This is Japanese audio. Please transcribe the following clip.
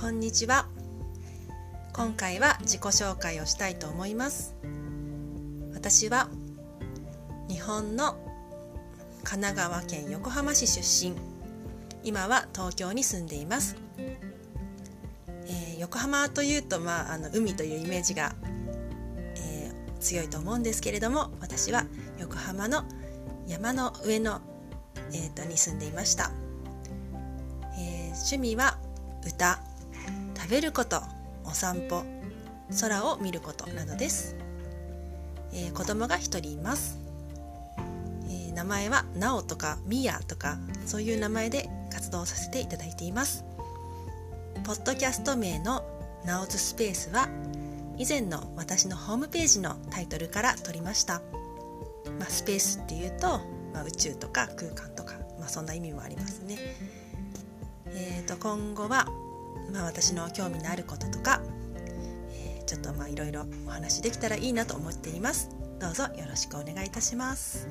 こんにちは。今回は自己紹介をしたいと思います。私は日本の神奈川県横浜市出身。今は東京に住んでいます、えー、横浜というと、まあ、あの海というイメージが、えー、強いと思うんですけれども私は横浜の山の上の、えーと、に住んでいました、えー、趣味は歌。食べることお散歩空を見ることなどです、えー、子供が一人います、えー、名前はなおとかみやとかそういう名前で活動させていただいています。ポッドキャスト名のなおずスペースは以前の私のホームページのタイトルから取りました、まあ、スペースっていうと、まあ、宇宙とか空間とか、まあ、そんな意味もありますね。えー、と今後は、まあ、私の興味のあることとか、えー、ちょっとまあいろいろお話できたらいいなと思っていますどうぞよろしくお願いいたします。